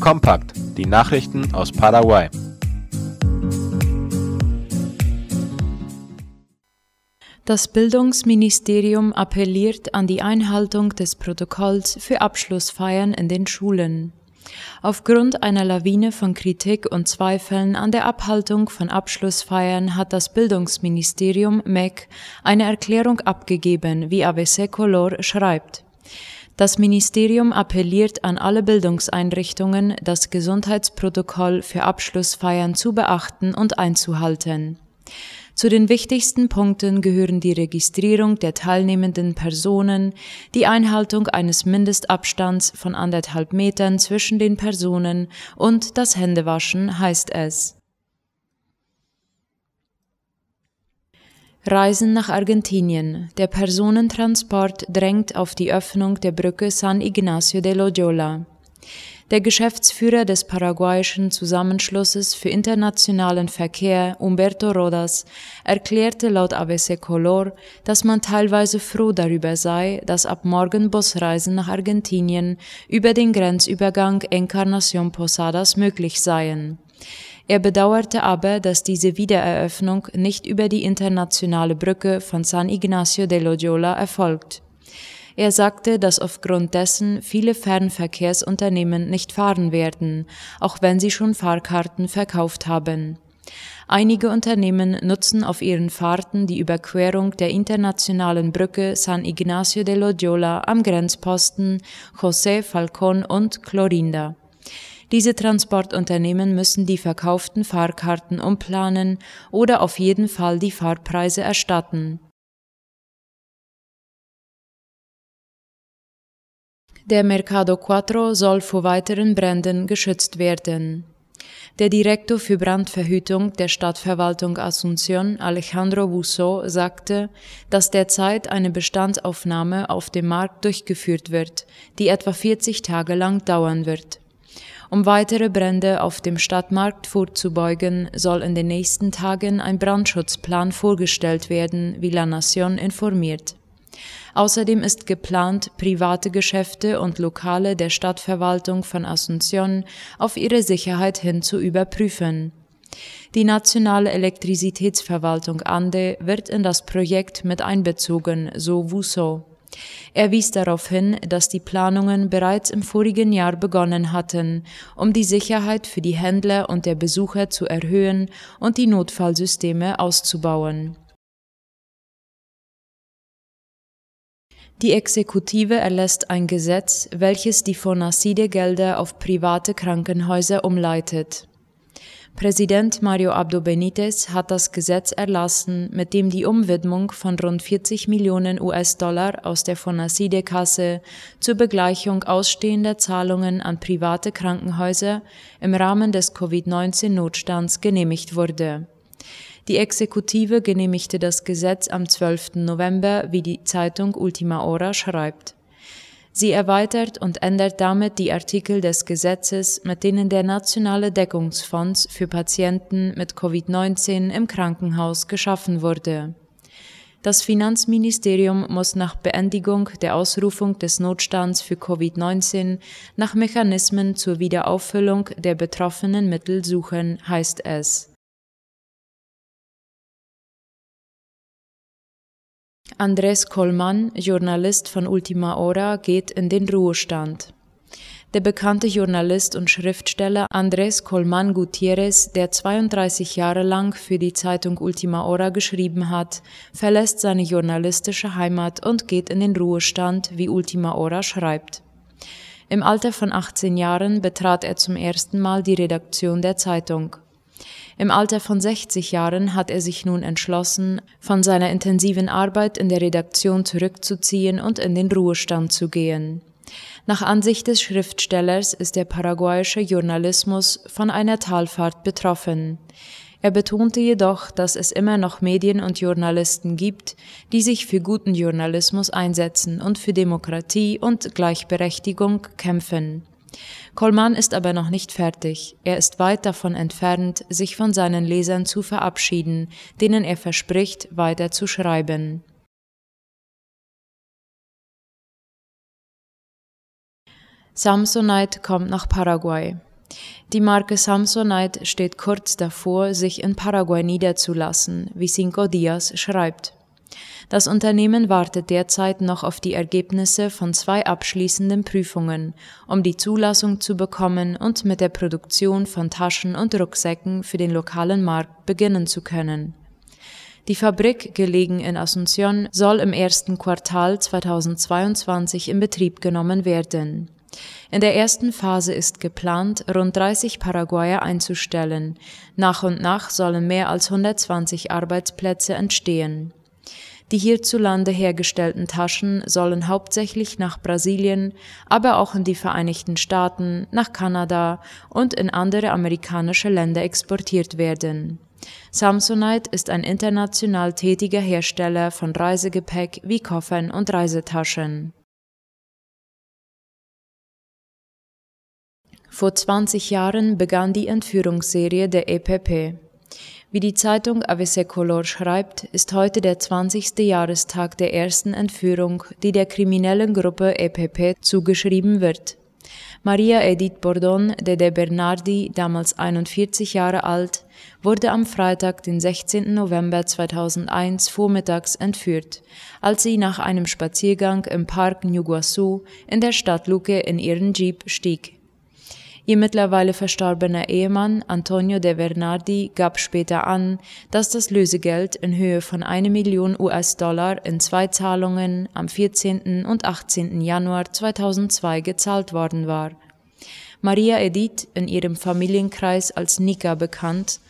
Kompakt, die Nachrichten aus Paraguay. Das Bildungsministerium appelliert an die Einhaltung des Protokolls für Abschlussfeiern in den Schulen. Aufgrund einer Lawine von Kritik und Zweifeln an der Abhaltung von Abschlussfeiern hat das Bildungsministerium MEC eine Erklärung abgegeben, wie ABC Color schreibt. Das Ministerium appelliert an alle Bildungseinrichtungen, das Gesundheitsprotokoll für Abschlussfeiern zu beachten und einzuhalten. Zu den wichtigsten Punkten gehören die Registrierung der teilnehmenden Personen, die Einhaltung eines Mindestabstands von anderthalb Metern zwischen den Personen und das Händewaschen heißt es. Reisen nach Argentinien. Der Personentransport drängt auf die Öffnung der Brücke San Ignacio de Loyola. Der Geschäftsführer des paraguayischen Zusammenschlusses für internationalen Verkehr, Humberto Rodas, erklärte laut ABC Color, dass man teilweise froh darüber sei, dass ab morgen Busreisen nach Argentinien über den Grenzübergang Encarnación Posadas möglich seien. Er bedauerte aber, dass diese Wiedereröffnung nicht über die internationale Brücke von San Ignacio de Loyola erfolgt. Er sagte, dass aufgrund dessen viele Fernverkehrsunternehmen nicht fahren werden, auch wenn sie schon Fahrkarten verkauft haben. Einige Unternehmen nutzen auf ihren Fahrten die Überquerung der internationalen Brücke San Ignacio de Loyola am Grenzposten José Falcón und Clorinda. Diese Transportunternehmen müssen die verkauften Fahrkarten umplanen oder auf jeden Fall die Fahrpreise erstatten. Der Mercado Cuatro soll vor weiteren Bränden geschützt werden. Der Direktor für Brandverhütung der Stadtverwaltung Asunción, Alejandro Busso, sagte, dass derzeit eine Bestandsaufnahme auf dem Markt durchgeführt wird, die etwa 40 Tage lang dauern wird. Um weitere Brände auf dem Stadtmarkt vorzubeugen, soll in den nächsten Tagen ein Brandschutzplan vorgestellt werden, wie La Nación informiert. Außerdem ist geplant, private Geschäfte und Lokale der Stadtverwaltung von Asunción auf ihre Sicherheit hin zu überprüfen. Die nationale Elektrizitätsverwaltung Ande wird in das Projekt mit einbezogen, so Wusso. Er wies darauf hin, dass die Planungen bereits im vorigen Jahr begonnen hatten, um die Sicherheit für die Händler und der Besucher zu erhöhen und die Notfallsysteme auszubauen. Die Exekutive erlässt ein Gesetz, welches die Fonacide-Gelder auf private Krankenhäuser umleitet. Präsident Mario Abdo Benitez hat das Gesetz erlassen, mit dem die Umwidmung von rund 40 Millionen US-Dollar aus der Fonacide-Kasse zur Begleichung ausstehender Zahlungen an private Krankenhäuser im Rahmen des Covid-19-Notstands genehmigt wurde. Die Exekutive genehmigte das Gesetz am 12. November, wie die Zeitung Ultima Hora schreibt. Sie erweitert und ändert damit die Artikel des Gesetzes, mit denen der Nationale Deckungsfonds für Patienten mit Covid-19 im Krankenhaus geschaffen wurde. Das Finanzministerium muss nach Beendigung der Ausrufung des Notstands für Covid-19 nach Mechanismen zur Wiederauffüllung der betroffenen Mittel suchen, heißt es. Andrés Colman, Journalist von Ultima Hora, geht in den Ruhestand. Der bekannte Journalist und Schriftsteller Andrés Colman Gutierrez, der 32 Jahre lang für die Zeitung Ultima Hora geschrieben hat, verlässt seine journalistische Heimat und geht in den Ruhestand, wie Ultima Hora schreibt. Im Alter von 18 Jahren betrat er zum ersten Mal die Redaktion der Zeitung. Im Alter von 60 Jahren hat er sich nun entschlossen, von seiner intensiven Arbeit in der Redaktion zurückzuziehen und in den Ruhestand zu gehen. Nach Ansicht des Schriftstellers ist der paraguayische Journalismus von einer Talfahrt betroffen. Er betonte jedoch, dass es immer noch Medien und Journalisten gibt, die sich für guten Journalismus einsetzen und für Demokratie und Gleichberechtigung kämpfen. Coleman ist aber noch nicht fertig. Er ist weit davon entfernt, sich von seinen Lesern zu verabschieden, denen er verspricht, weiter zu schreiben. Samsonite kommt nach Paraguay. Die Marke Samsonite steht kurz davor, sich in Paraguay niederzulassen, wie Cinco Dias schreibt. Das Unternehmen wartet derzeit noch auf die Ergebnisse von zwei abschließenden Prüfungen, um die Zulassung zu bekommen und mit der Produktion von Taschen und Rucksäcken für den lokalen Markt beginnen zu können. Die Fabrik, gelegen in Asunción, soll im ersten Quartal 2022 in Betrieb genommen werden. In der ersten Phase ist geplant, rund 30 Paraguayer einzustellen. Nach und nach sollen mehr als 120 Arbeitsplätze entstehen. Die hierzulande hergestellten Taschen sollen hauptsächlich nach Brasilien, aber auch in die Vereinigten Staaten, nach Kanada und in andere amerikanische Länder exportiert werden. Samsonite ist ein international tätiger Hersteller von Reisegepäck wie Koffern und Reisetaschen. Vor 20 Jahren begann die Entführungsserie der EPP. Wie die Zeitung ABC Color schreibt, ist heute der 20. Jahrestag der ersten Entführung, die der kriminellen Gruppe EPP zugeschrieben wird. Maria Edith Bordon de de Bernardi, damals 41 Jahre alt, wurde am Freitag, den 16. November 2001 vormittags entführt, als sie nach einem Spaziergang im Park Ñuguazu in der Stadt Luque in ihren Jeep stieg. Ihr mittlerweile verstorbener Ehemann Antonio de Bernardi gab später an, dass das Lösegeld in Höhe von eine Million US-Dollar in zwei Zahlungen am 14. und 18. Januar 2002 gezahlt worden war. Maria Edith, in ihrem Familienkreis als Nika bekannt,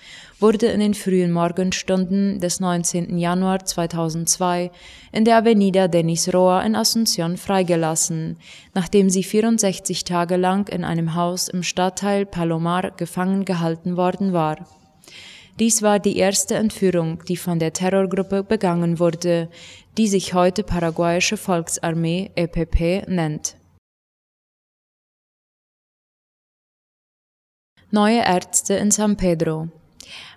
wurde in den frühen Morgenstunden des 19. Januar 2002 in der Avenida Denis Roa in Asunción freigelassen, nachdem sie 64 Tage lang in einem Haus im Stadtteil Palomar gefangen gehalten worden war. Dies war die erste Entführung, die von der Terrorgruppe begangen wurde, die sich heute Paraguayische Volksarmee EPP nennt. Neue Ärzte in San Pedro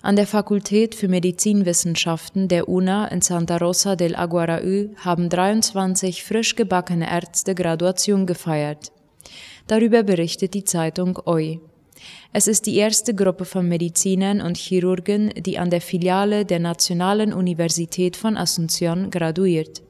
an der Fakultät für Medizinwissenschaften der UNA in Santa Rosa del Aguaraú haben 23 frisch gebackene Ärzte Graduation gefeiert. Darüber berichtet die Zeitung OI. Es ist die erste Gruppe von Medizinern und Chirurgen, die an der Filiale der Nationalen Universität von Asunción graduiert.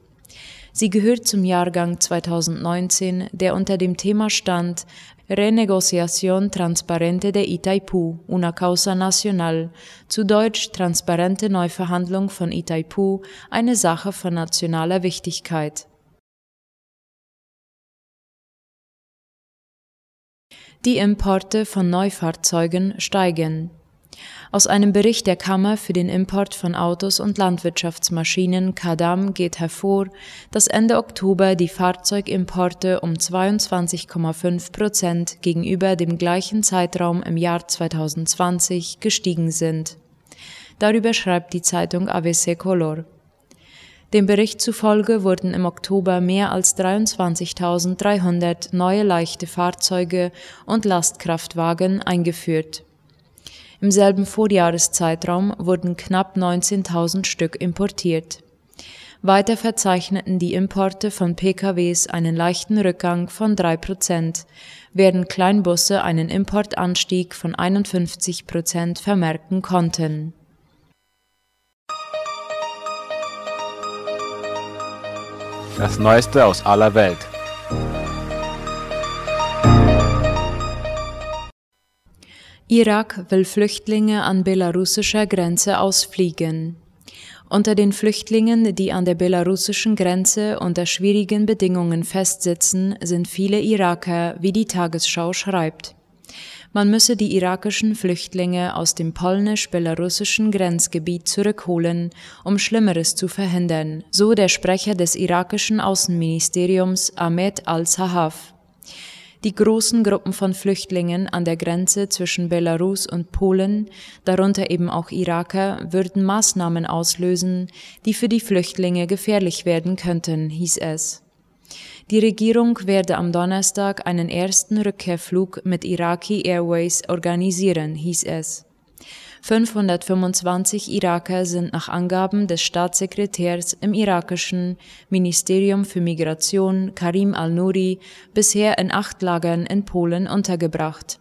Sie gehört zum Jahrgang 2019, der unter dem Thema stand Renegociación transparente de Itaipú, una causa nacional, zu Deutsch transparente Neuverhandlung von Itaipú, eine Sache von nationaler Wichtigkeit. Die Importe von Neufahrzeugen steigen. Aus einem Bericht der Kammer für den Import von Autos und Landwirtschaftsmaschinen Kadam geht hervor, dass Ende Oktober die Fahrzeugimporte um 22,5 Prozent gegenüber dem gleichen Zeitraum im Jahr 2020 gestiegen sind. Darüber schreibt die Zeitung ABC Color. Dem Bericht zufolge wurden im Oktober mehr als 23.300 neue leichte Fahrzeuge und Lastkraftwagen eingeführt. Im selben Vorjahreszeitraum wurden knapp 19.000 Stück importiert. Weiter verzeichneten die Importe von PKWs einen leichten Rückgang von drei Prozent, während Kleinbusse einen Importanstieg von 51 Prozent vermerken konnten. Das Neueste aus aller Welt. Irak will Flüchtlinge an belarussischer Grenze ausfliegen. Unter den Flüchtlingen, die an der belarussischen Grenze unter schwierigen Bedingungen festsitzen, sind viele Iraker, wie die Tagesschau schreibt. Man müsse die irakischen Flüchtlinge aus dem polnisch-belarussischen Grenzgebiet zurückholen, um Schlimmeres zu verhindern, so der Sprecher des irakischen Außenministeriums Ahmed al-Sahaf. Die großen Gruppen von Flüchtlingen an der Grenze zwischen Belarus und Polen, darunter eben auch Iraker, würden Maßnahmen auslösen, die für die Flüchtlinge gefährlich werden könnten, hieß es. Die Regierung werde am Donnerstag einen ersten Rückkehrflug mit Iraqi Airways organisieren, hieß es. 525 Iraker sind nach Angaben des Staatssekretärs im irakischen Ministerium für Migration Karim al-Nuri bisher in acht Lagern in Polen untergebracht.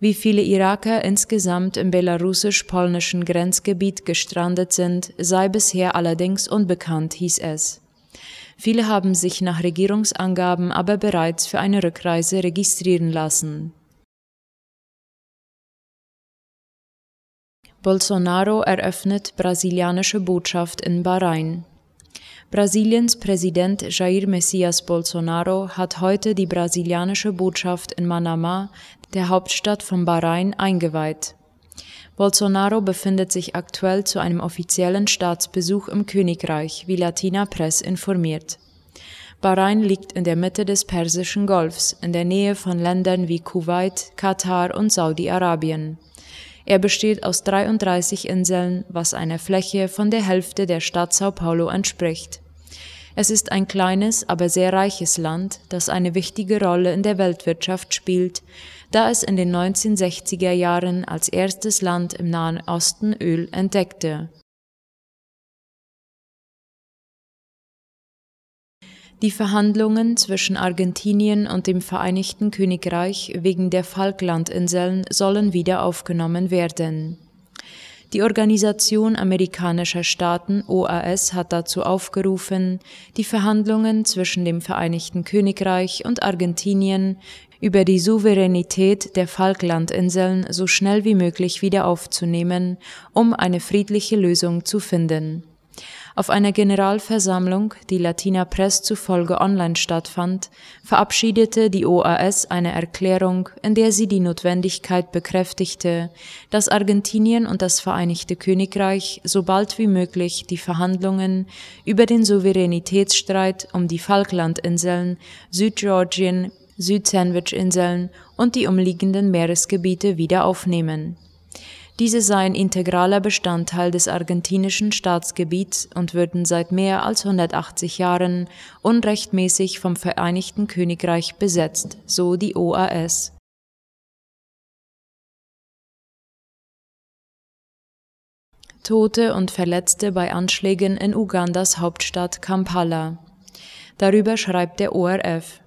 Wie viele Iraker insgesamt im belarussisch-polnischen Grenzgebiet gestrandet sind, sei bisher allerdings unbekannt, hieß es. Viele haben sich nach Regierungsangaben aber bereits für eine Rückreise registrieren lassen. Bolsonaro eröffnet brasilianische Botschaft in Bahrain. Brasiliens Präsident Jair Messias Bolsonaro hat heute die brasilianische Botschaft in Manama, der Hauptstadt von Bahrain, eingeweiht. Bolsonaro befindet sich aktuell zu einem offiziellen Staatsbesuch im Königreich, wie Latina Press informiert. Bahrain liegt in der Mitte des Persischen Golfs, in der Nähe von Ländern wie Kuwait, Katar und Saudi-Arabien. Er besteht aus 33 Inseln, was einer Fläche von der Hälfte der Stadt Sao Paulo entspricht. Es ist ein kleines, aber sehr reiches Land, das eine wichtige Rolle in der Weltwirtschaft spielt, da es in den 1960er Jahren als erstes Land im Nahen Osten Öl entdeckte. Die Verhandlungen zwischen Argentinien und dem Vereinigten Königreich wegen der Falklandinseln sollen wieder aufgenommen werden. Die Organisation amerikanischer Staaten OAS hat dazu aufgerufen, die Verhandlungen zwischen dem Vereinigten Königreich und Argentinien über die Souveränität der Falklandinseln so schnell wie möglich wieder aufzunehmen, um eine friedliche Lösung zu finden. Auf einer Generalversammlung, die Latina Press zufolge online stattfand, verabschiedete die OAS eine Erklärung, in der sie die Notwendigkeit bekräftigte, dass Argentinien und das Vereinigte Königreich so bald wie möglich die Verhandlungen über den Souveränitätsstreit um die Falklandinseln, Südgeorgien, Südsandwichinseln und die umliegenden Meeresgebiete wieder aufnehmen. Diese seien integraler Bestandteil des argentinischen Staatsgebiets und würden seit mehr als 180 Jahren unrechtmäßig vom Vereinigten Königreich besetzt, so die OAS. Tote und Verletzte bei Anschlägen in Ugandas Hauptstadt Kampala. Darüber schreibt der ORF.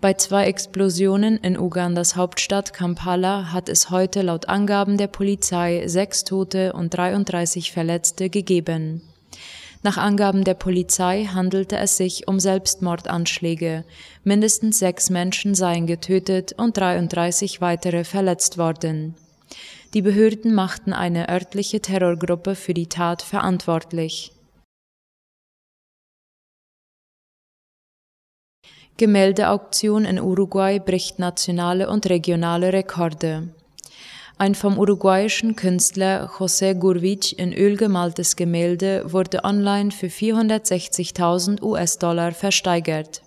Bei zwei Explosionen in Ugandas Hauptstadt Kampala hat es heute laut Angaben der Polizei sechs Tote und 33 Verletzte gegeben. Nach Angaben der Polizei handelte es sich um Selbstmordanschläge. Mindestens sechs Menschen seien getötet und 33 weitere verletzt worden. Die Behörden machten eine örtliche Terrorgruppe für die Tat verantwortlich. Gemäldeauktion in Uruguay bricht nationale und regionale Rekorde. Ein vom uruguayischen Künstler José Gurvich in Öl gemaltes Gemälde wurde online für 460.000 US-Dollar versteigert.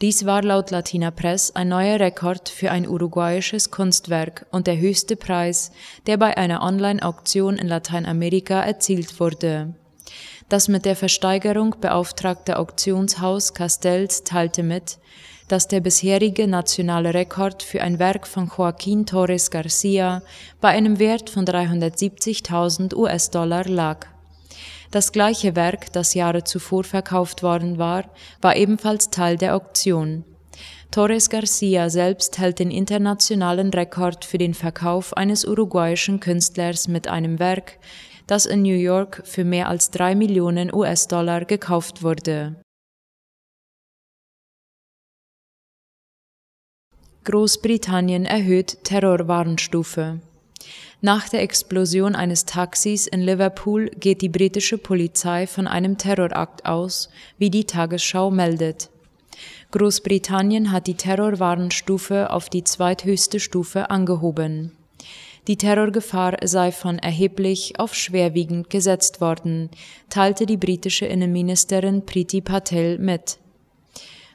Dies war laut Latina Press ein neuer Rekord für ein uruguayisches Kunstwerk und der höchste Preis, der bei einer Online-Auktion in Lateinamerika erzielt wurde. Das mit der Versteigerung beauftragte Auktionshaus Castells teilte mit, dass der bisherige nationale Rekord für ein Werk von Joaquín Torres Garcia bei einem Wert von 370.000 US-Dollar lag. Das gleiche Werk, das Jahre zuvor verkauft worden war, war ebenfalls Teil der Auktion. Torres Garcia selbst hält den internationalen Rekord für den Verkauf eines uruguayischen Künstlers mit einem Werk, das in New York für mehr als drei Millionen US-Dollar gekauft wurde. Großbritannien erhöht Terrorwarnstufe. Nach der Explosion eines Taxis in Liverpool geht die britische Polizei von einem Terrorakt aus, wie die Tagesschau meldet. Großbritannien hat die Terrorwarnstufe auf die zweithöchste Stufe angehoben. Die Terrorgefahr sei von erheblich auf schwerwiegend gesetzt worden, teilte die britische Innenministerin Priti Patel mit.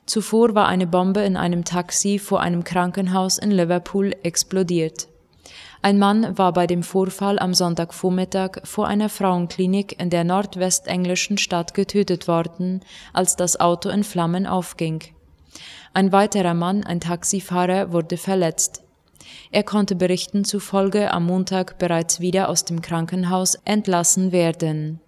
Zuvor war eine Bombe in einem Taxi vor einem Krankenhaus in Liverpool explodiert. Ein Mann war bei dem Vorfall am Sonntagvormittag vor einer Frauenklinik in der nordwestenglischen Stadt getötet worden, als das Auto in Flammen aufging. Ein weiterer Mann, ein Taxifahrer, wurde verletzt. Er konnte Berichten zufolge am Montag bereits wieder aus dem Krankenhaus entlassen werden.